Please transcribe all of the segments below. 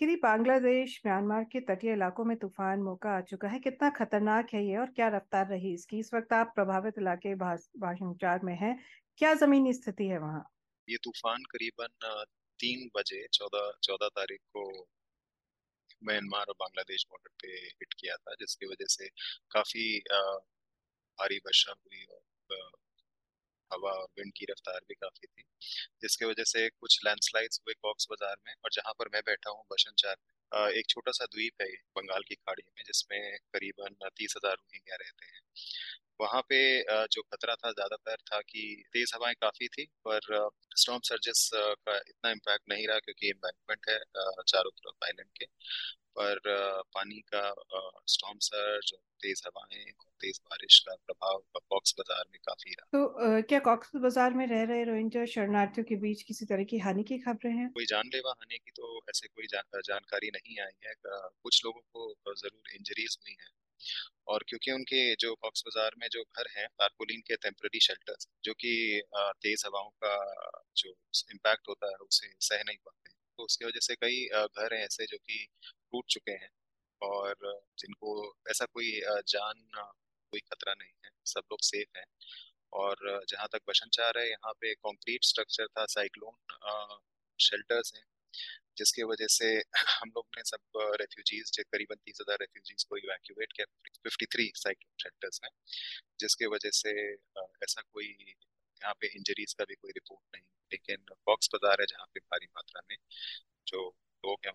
किरी बांग्लादेश, म्यांमार के तटीय इलाकों में तूफ़ान मौका आ चुका है। कितना खतरनाक है ये और क्या रफ्तार रही इसकी? इस वक्त आप प्रभावित इलाके भाषणचार में हैं। क्या जमीनी स्थिति है वहाँ? ये तूफ़ान करीबन तीन बजे चौदह चौदह तारीख को म्यांमार और बांग्लादेश बॉर्डर पे हिट किया था, जिसकी वजह से काफ़ी भारी वर्षा हुई और हवा और विंड की रफ्तार भी काफ़ी थी, जिसके वजह से कुछ लैंडस्लाइड्स हुए कॉक्स बाज़ार में और जहाँ पर मैं बैठा हूँ बशनचार में। एक छोटा सा द्वीप है बंगाल की खाड़ी में, जिसमें करीबन तीस हज़ार रोहिंग्या रहते हैं। वहाँ पे जो खतरा था ज़्यादातर था कि तेज हवाएँ काफ़ी थी, पर स्टॉम सर्जेस का इतना इम्पैक्ट नहीं रहा क्योंकि एम्बैंकमेंट है चारों तरफ़ आइलैंड के। पर पानी का स्टॉम सर्ज तेज हवाएँ तेज बारिश का प्रभाव कॉक्स बाज़ार में काफ़ी रहा। तो क्या कॉक्स बाज़ार में रह रहे रोहिंग्या शरणार्थियों के बीच किसी तरह की हानि की खबरें हैं? कोई जानलेवा हानि की तो ऐसे कोई जान, जानकारी नहीं आई है। कुछ लोगों को ज़रूर इंजरीज हुई हैं। और क्योंकि उनके जो कॉक्स बाज़ार में जो घर हैं तारपोलिन के टेम्पररी शेल्टर्स जो कि तेज हवाओं का जो इम्पैक्ट होता है उसे सह नहीं पाते तो उसकी वजह से कई घर हैं ऐसे जो कि टूट चुके हैं और जिनको ऐसा कोई जान कोई खतरा नहीं है। सब लोग सेफ़ हैं और जहाँ तक बशनचार है, यहाँ पे कंक्रीट स्ट्रक्चर था साइक्लोन शेल्टर्स हैं, जिसकी वजह से हम लोग ने सब रेफ्यूजीज करीबन तीस हज़ार रेफ्यूजीज को इवैक्यूएट किया। फिफ्टी थ्री साइक्लोन शेल्टर्स में जिसके वजह से ऐसा कोई यहाँ पे इंजरीज का भी कोई रिपोर्ट नहीं। लेकिन बॉक्स बाज़ार है जहाँ पे भारी मात्रा में, जो लोग हैं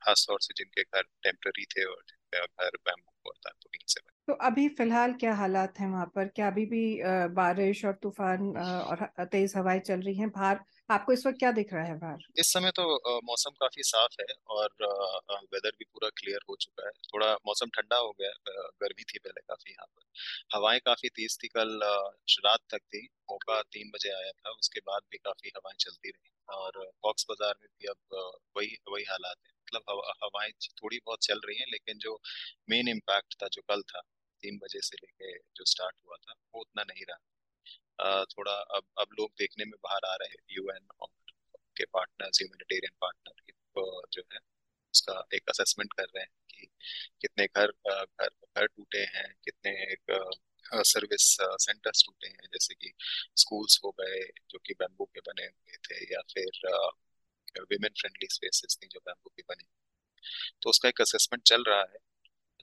है खासतौर से जिनके घर टेम्पररी थे और जिनका घर बैम्बू और तारपुलिन से तो अभी फ़िलहाल क्या हालात हैं वहाँ पर? क्या अभी भी बारिश और तूफ़ान और तेज हवाएँ चल रही हैं? बाहर आपको इस वक्त क्या दिख रहा है बाहर? इस समय तो मौसम काफ़ी साफ़ है और वेदर भी पूरा क्लियर हो चुका है। थोड़ा मौसम ठंडा हो गया गर्मी थी पहले काफ़ी यहाँ पर। हवाएँ काफ़ी तेज थी कल रात तक थी, मौका तीन बजे आया था, उसके बाद भी काफ़ी हवाएँ चलती रही और कॉक्स बाज़ार में भी अब वही वही हालात है। मतलब हवाएँ थोड़ी बहुत चल रही हैं, लेकिन जो मेन इम्पैक्ट था, जो कल था, तीन बजे से लेके जो स्टार्ट हुआ था, वो उतना नहीं रहा। थोड़ा अब अब लोग देखने में बाहर आ रहे हैं यूएन और के पार्टनर्स ह्यूमैनिटेरियन पार्टनर जो है, उसका एक असेसमेंट कर रहे हैं कि कितने घर घर घर टूटे हैं, कितने सर्विस सेंटर्स टूटे हैं, जैसे कि स्कूल्स हो गए, जो कि बैम्बू के बने हुए थे, या फिर विमेन फ्रेंडली स्पेसेस थी, जो बैम्बू की बनी तो उसका एक असेसमेंट चल रहा है।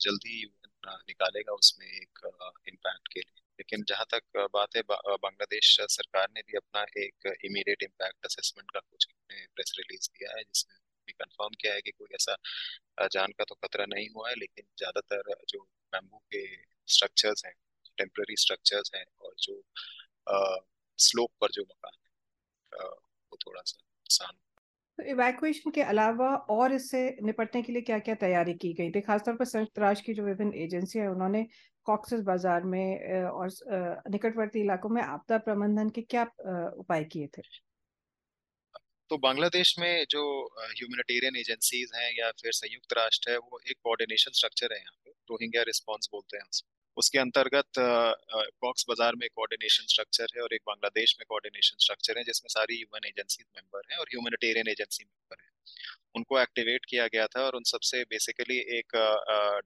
जल्दी निकालेगा उसमें एक इम्पैक्ट के लिए। लेकिन जहाँ तक बात है बांग्लादेश सरकार ने भी अपना एक इमीडिएट इम्पैक्ट असेसमेंट का कुछ प्रेस रिलीज़ दिया है जिसमें भी कंफर्म किया है कि कोई ऐसा जान का तो खतरा नहीं हुआ है लेकिन ज़्यादातर जो बैम्बू के स्ट्रक्चर्स हैं टेम्पररी स्ट्रक्चर्स हैं और जो आ, स्लोप पर जो मकान है वो थोड़ा सा नुकसान तो इवैक्यूएशन के अलावा और इससे निपटने के लिए क्या क्या तैयारी की गई थी? खासतौर पर संयुक्त राष्ट्र की जो विभिन्न एजेंसियाँ हैं उन्होंने कॉक्सिस बाज़ार में और निकटवर्ती इलाकों में आपदा प्रबंधन के क्या उपाय किए थे? तो बांग्लादेश में जो ह्यूमैनिटेरियन एजेंसीज हैं या फिर संयुक्त राष्ट्र है, वो एक कोऑर्डिनेशन स्ट्रक्चर है यहाँ पे रोहिंग्या रिस्पॉन्स बोलते हैं उसमें उसके अंतर्गत कॉक्स बाज़ार में कोऑर्डिनेशन स्ट्रक्चर है और एक बांग्लादेश में कोऑर्डिनेशन स्ट्रक्चर है, जिसमें सारी यूएन एजेंसी मेंबर हैं और ह्यूमैनिटेरियन एजेंसी मेंबर हैं। उनको एक्टिवेट किया गया था और उन सबसे बेसिकली एक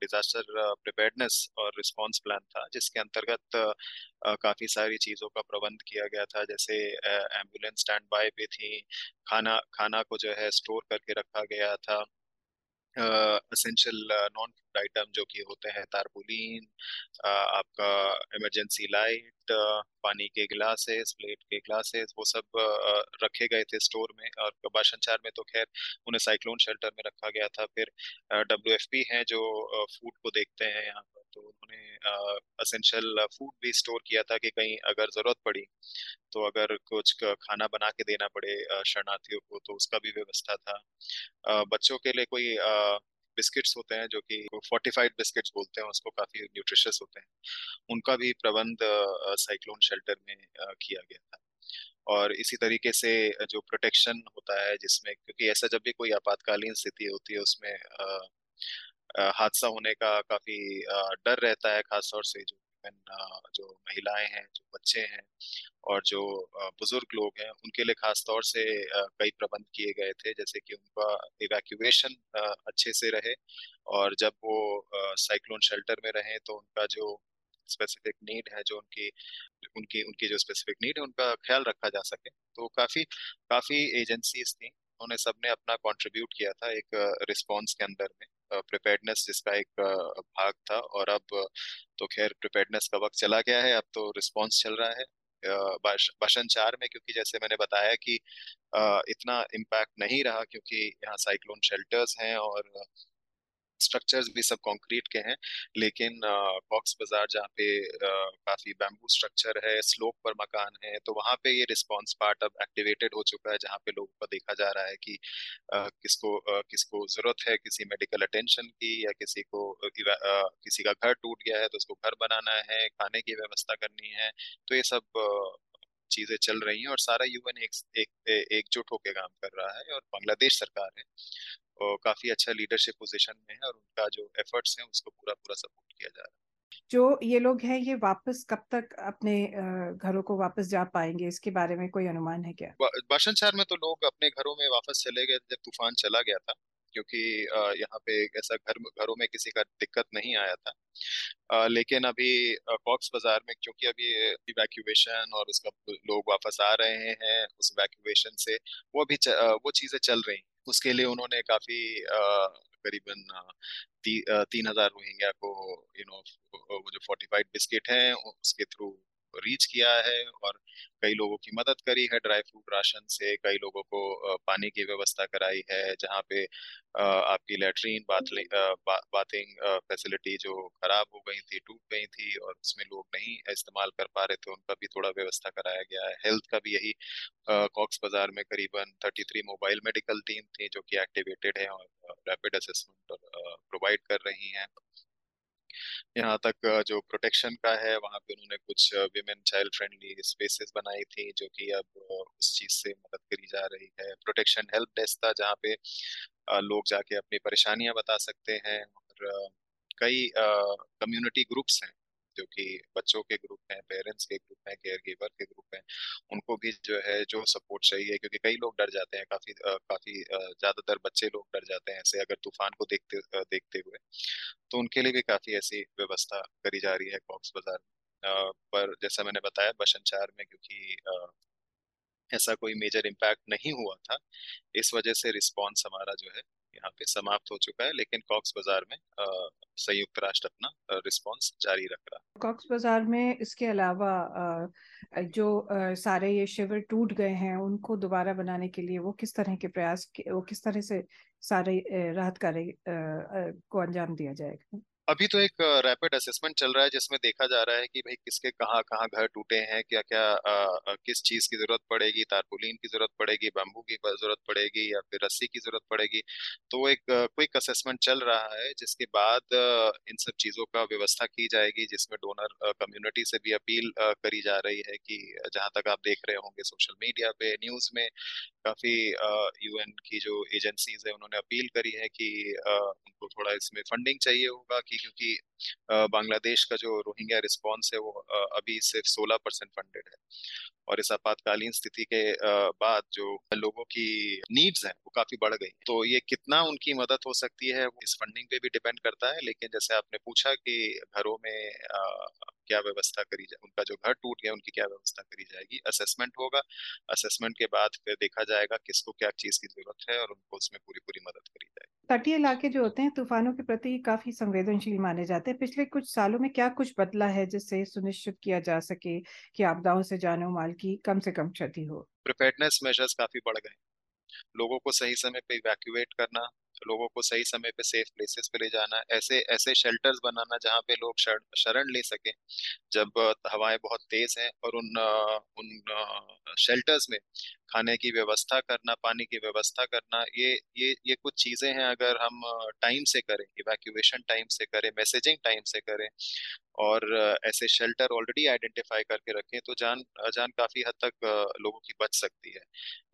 डिजास्टर प्रिपेयर्डनेस और रिस्पांस प्लान था, जिसके अंतर्गत काफ़ी सारी चीज़ों का प्रबंध किया गया था, जैसे एंबुलेंस स्टैंड बाय पे थी, खाना खाना को जो है स्टोर करके रखा गया था असेंशियल नॉन फ़ूड आइटम जो कि होते हैं तारपुलीन आपका इमरजेंसी लाइट पानी के गिलासेस प्लेट के ग्लासेस वो सब रखे गए थे स्टोर में और बाशनचार में तो खैर उन्हें साइक्लोन शेल्टर में रखा गया था। फिर डब्ल्यू एफ़ पी है जो फ़ूड को देखते हैं, यहाँ तो उन्होंने असेंशियल फ़ूड भी स्टोर किया था कि कहीं अगर ज़रूरत पड़ी तो अगर कुछ खाना बना के देना पड़े शरणार्थियों को तो उसका भी व्यवस्था था। बच्चों के लिए कोई बिस्किट्स होते हैं जो कि फोर्टिफाइड बिस्किट्स बोलते हैं, उसको काफ़ी न्यूट्रिशियस होते हैं। उनका भी प्रबंध साइक्लोन शेल्टर में किया गया था। और इसी तरीके से, जो प्रोटेक्शन होता है, जिसमें, क्योंकि ऐसा जब भी कोई आपातकालीन स्थिति होती है, उसमें हादसा होने का काफ़ी डर रहता है, खासतौर से जो जो महिलाएँ हैं, जो बच्चे हैं और जो बुज़ुर्ग लोग हैं, उनके लिए खास तौर से कई प्रबंध किए गए थे, जैसे कि उनका इवैक्यूएशन अच्छे से रहे और जब वो साइक्लोन शेल्टर में रहे तो उनका जो स्पेसिफिक नीड है, जो उनकी उनकी उनकी जो स्पेसिफिक नीड है, उनका ख्याल रखा जा सके। तो काफ़ी काफ़ी एजेंसीज थी, उन्होंने सबने अपना कंट्रीब्यूट किया था एक रिस्पांस के अंदर में। प्रिपेयर्डनेस जिसका एक भाग था और अब तो खैर प्रिपेयर्डनेस का वक्त चला गया है, अब तो रिस्पांस चल रहा है। भाषण चार में क्योंकि जैसे मैंने बताया कि इतना इम्पैक्ट नहीं रहा क्योंकि यहाँ साइक्लोन शेल्टर्स हैं और स्ट्रक्चर्स भी सब कंक्रीट के हैं, लेकिन कॉक्स बाज़ार जहाँ पे काफ़ी बैम्बू स्ट्रक्चर है स्लोप पर मकान है तो वहाँ पे ये रिस्पांस पार्ट अब एक्टिवेटेड हो चुका है, जहाँ पे लोगों को देखा जा रहा है कि किसको किसको ज़रूरत है किसी मेडिकल अटेंशन की या किसी को किसी का घर टूट गया है तो उसको घर बनाना है, खाने की व्यवस्था करनी है तो ये सब चीज़ें चल रही हैं और सारा यूएन एक एक एकजुट होकर काम कर रहा है और बांग्लादेश सरकार है। काफ़ी अच्छा लीडरशिप पोजीशन में है और उनका जो एफर्ट्स हैं उसको पूरा पूरा सपोर्ट किया जा रहा है। जो ये लोग हैं ये वापस कब तक अपने घरों को वापस जा पाएँगे? इसके बारे में कोई अनुमान है क्या? बाशन शहर में तो लोग अपने घरों में वापस चले गए जब तूफ़ान चला गया था क्योंकि यहाँ पे ऐसा घर घरों में किसी का दिक्कत नहीं आया था। लेकिन अभी कॉक्स बाज़ार में क्योंकि अभी इवैक्यूएशन और उसका लोग वापस आ रहे हैं उस इवैक्यूएशन से वो भी वो चीज़ें चल रही उसके लिए उन्होंने काफ़ी करीबन ती, तीन हज़ार रोहिंग्या को यू नो वो जो फोर्टिफाइड बिस्किट हैं उसके थ्रू रीच किया है और कई लोगों की मदद करी है। ड्राई फ्रूट राशन से कई लोगों को पानी की व्यवस्था कराई है, जहाँ पे आपकी लेटरीन बाथिंग फैसिलिटी जो खराब हो गई थी, टूट गई थी और उसमें लोग नहीं इस्तेमाल कर पा रहे थे, उनका भी थोड़ा व्यवस्था कराया गया है। हेल्थ का भी यही कॉक्स बाज़ार में करीबन 33 मोबाइल मेडिकल टीम थी जो कि एक्टिवेटेड है और रैपिड असेसमेंट प्रोवाइड कर रही हैं। यहाँ तक जो प्रोटेक्शन का है, वहाँ पे उन्होंने कुछ विमेन चाइल्ड फ्रेंडली स्पेसेस बनाई थी, जो कि अब उस चीज़ से मदद करी जा रही है। प्रोटेक्शन हेल्प डेस्क था, जहाँ पे लोग जाके अपनी परेशानियाँ बता सकते हैं और कई कम्युनिटी ग्रुप्स हैं। जो कि बच्चों के ग्रुप हैं, पेरेंट्स के ग्रुप हैं केयर गिवर के ग्रुप हैं, उनको भी जो है, जो सपोर्ट चाहिए, क्योंकि कई लोग डर जाते हैं, काफ़ी काफ़ी ज़्यादातर बच्चे लोग डर जाते हैं ऐसे अगर तूफ़ान को देखते देखते हुए। तो उनके लिए भी काफ़ी ऐसी व्यवस्था करी जा रही है कॉक्स बाज़ार में। पर जैसा मैंने बताया, बशनचार में क्योंकि ऐसा कोई मेजर इम्पैक्ट नहीं हुआ था, इस वजह से रिस्पॉन्स हमारा जो है यहाँ पे समाप्त हो चुका है, लेकिन कॉक्स बाज़ार में संयुक्त राष्ट्र अपना रिस्पांस जारी रख रहा है। कॉक्स बाज़ार में इसके अलावा जो सारे ये शिविर टूट गए हैं, उनको दोबारा बनाने के लिए वो किस तरह के प्रयास वो किस तरह से सारे राहत कार्य को अंजाम दिया जाएगा? अभी तो एक रैपिड असेसमेंट चल रहा है जिसमें देखा जा रहा है कि भाई किसके कहाँ कहाँ घर टूटे हैं क्या क्या आ, किस चीज़ की ज़रूरत पड़ेगी तारपुलिन की ज़रूरत पड़ेगी बम्बू की ज़रूरत पड़ेगी या फिर रस्सी की ज़रूरत पड़ेगी। तो एक क्विक असेसमेंट चल रहा है जिसके बाद इन सब चीज़ों का व्यवस्था की जाएगी जिसमें डोनर कम्युनिटी से भी अपील करी जा रही है कि जहाँ तक आप देख रहे होंगे सोशल मीडिया पे न्यूज़ में काफ़ी यूएन की जो एजेंसीज है उन्होंने अपील करी है कि उनको थोड़ा इसमें फंडिंग चाहिए होगा कि क्योंकि बांग्लादेश का जो रोहिंग्या रिस्पॉन्स है वो अभी सिर्फ़ 16 परसेंट फंडेड है। और इस आपातकालीन स्थिति के बाद जो लोगों की नीड्स हैं वो काफ़ी बढ़ गई। तो ये कितना उनकी मदद हो सकती है इस फंडिंग पे भी डिपेंड करता है, लेकिन जैसे आपने पूछा कि घरों में क्या व्यवस्था करी जाए उनका जो घर टूट गया, उनकी क्या व्यवस्था करी जाएगी? असेसमेंट होगा। असेसमेंट के बाद फिर देखा जाएगा किसको क्या चीज़ की ज़रूरत है और उनको उसमें पूरी पूरी मदद करी जाएगी। तटीय इलाके जो होते हैं, तूफानों के प्रति काफ़ी संवेदनशील माने जाते हैं। पिछले कुछ सालों में क्या कुछ बदला है जिससे सुनिश्चित किया जा सके कि आपदाओं से जानो माल की कम से कम क्षति हो? प्रिपेयर्डनेस मेजर्स काफ़ी बढ़ गए। लोगों को सही समय पे इवैक्यूएट करना लोगों को सही समय पे सेफ़ प्लेसेस पे ले जाना, ऐसे ऐसे शेल्टर्स बनाना जहाँ पे लोग शरण ले सके। जब हवाएँ बहुत तेज हैं और उन उन शेल्टर्स में खाने की व्यवस्था करना, पानी की व्यवस्था करना, ये ये ये कुछ चीज़ें हैं अगर हम टाइम से करें इवैक्यूएशन टाइम से करें मैसेजिंग टाइम से करें और ऐसे शेल्टर ऑलरेडी आइडेंटिफाई करके रखें तो जान जान काफ़ी हद तक लोगों की बच सकती है।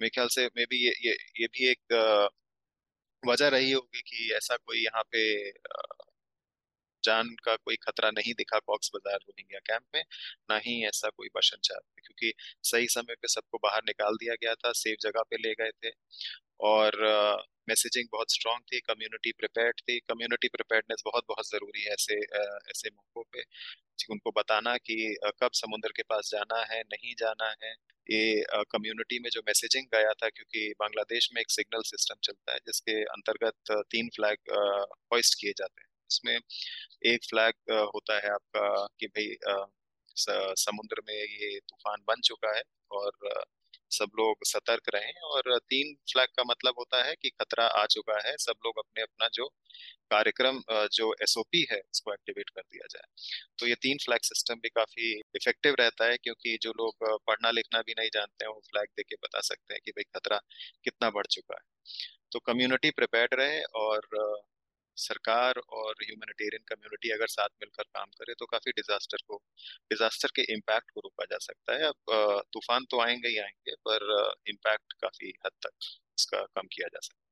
मेरे ख्याल से मे बी ये ये ये भी एक वजह रही होगी कि ऐसा कोई यहाँ पे जान का कोई खतरा नहीं दिखा कॉक्स बाज़ार रोहिंग्या कैंप में, ना ही ऐसा कोई बशनचार क्योंकि सही समय पे सबको बाहर निकाल दिया गया था, सेफ़ जगह पे ले गए थे। और मैसेजिंग बहुत स्ट्रांग थी कम्युनिटी प्रिपेयर्ड थी। कम्युनिटी प्रिपेयर्डनेस बहुत बहुत ज़रूरी है ऐसे ऐसे मौक़ों पे उनको बताना कि कब समुद्र के पास जाना है, नहीं जाना है। ये कम्युनिटी में जो मैसेजिंग गया था, क्योंकि बांग्लादेश में एक सिग्नल सिस्टम चलता है, जिसके अंतर्गत तीन फ्लैग होइस्ट किए जाते हैं। उसमें एक फ्लैग होता है आपका कि भाई समुद्र में ये तूफ़ान बन चुका है और सब लोग सतर्क रहें और तीन फ्लैग का मतलब होता है कि खतरा आ चुका है। सब लोग अपने अपना जो कार्यक्रम जो एसओपी है, उसको एक्टिवेट कर दिया जाए। तो ये तीन फ्लैग सिस्टम भी काफ़ी इफ़ेक्टिव रहता है क्योंकि जो लोग पढ़ना लिखना भी नहीं जानते हैं, वो फ्लैग दे के बता सकते हैं कि भाई खतरा कितना बढ़ चुका है। तो कम्युनिटी प्रिपेयर्ड रहे और सरकार और ह्यूमैनिटेरियन कम्युनिटी अगर साथ मिलकर काम करे तो काफ़ी डिजास्टर को डिजास्टर के इम्पैक्ट को रोका जा सकता है। अब तूफ़ान तो आएँगे ही आएँगे, पर इम्पैक्ट काफ़ी हद तक इसका कम किया जा सकता है।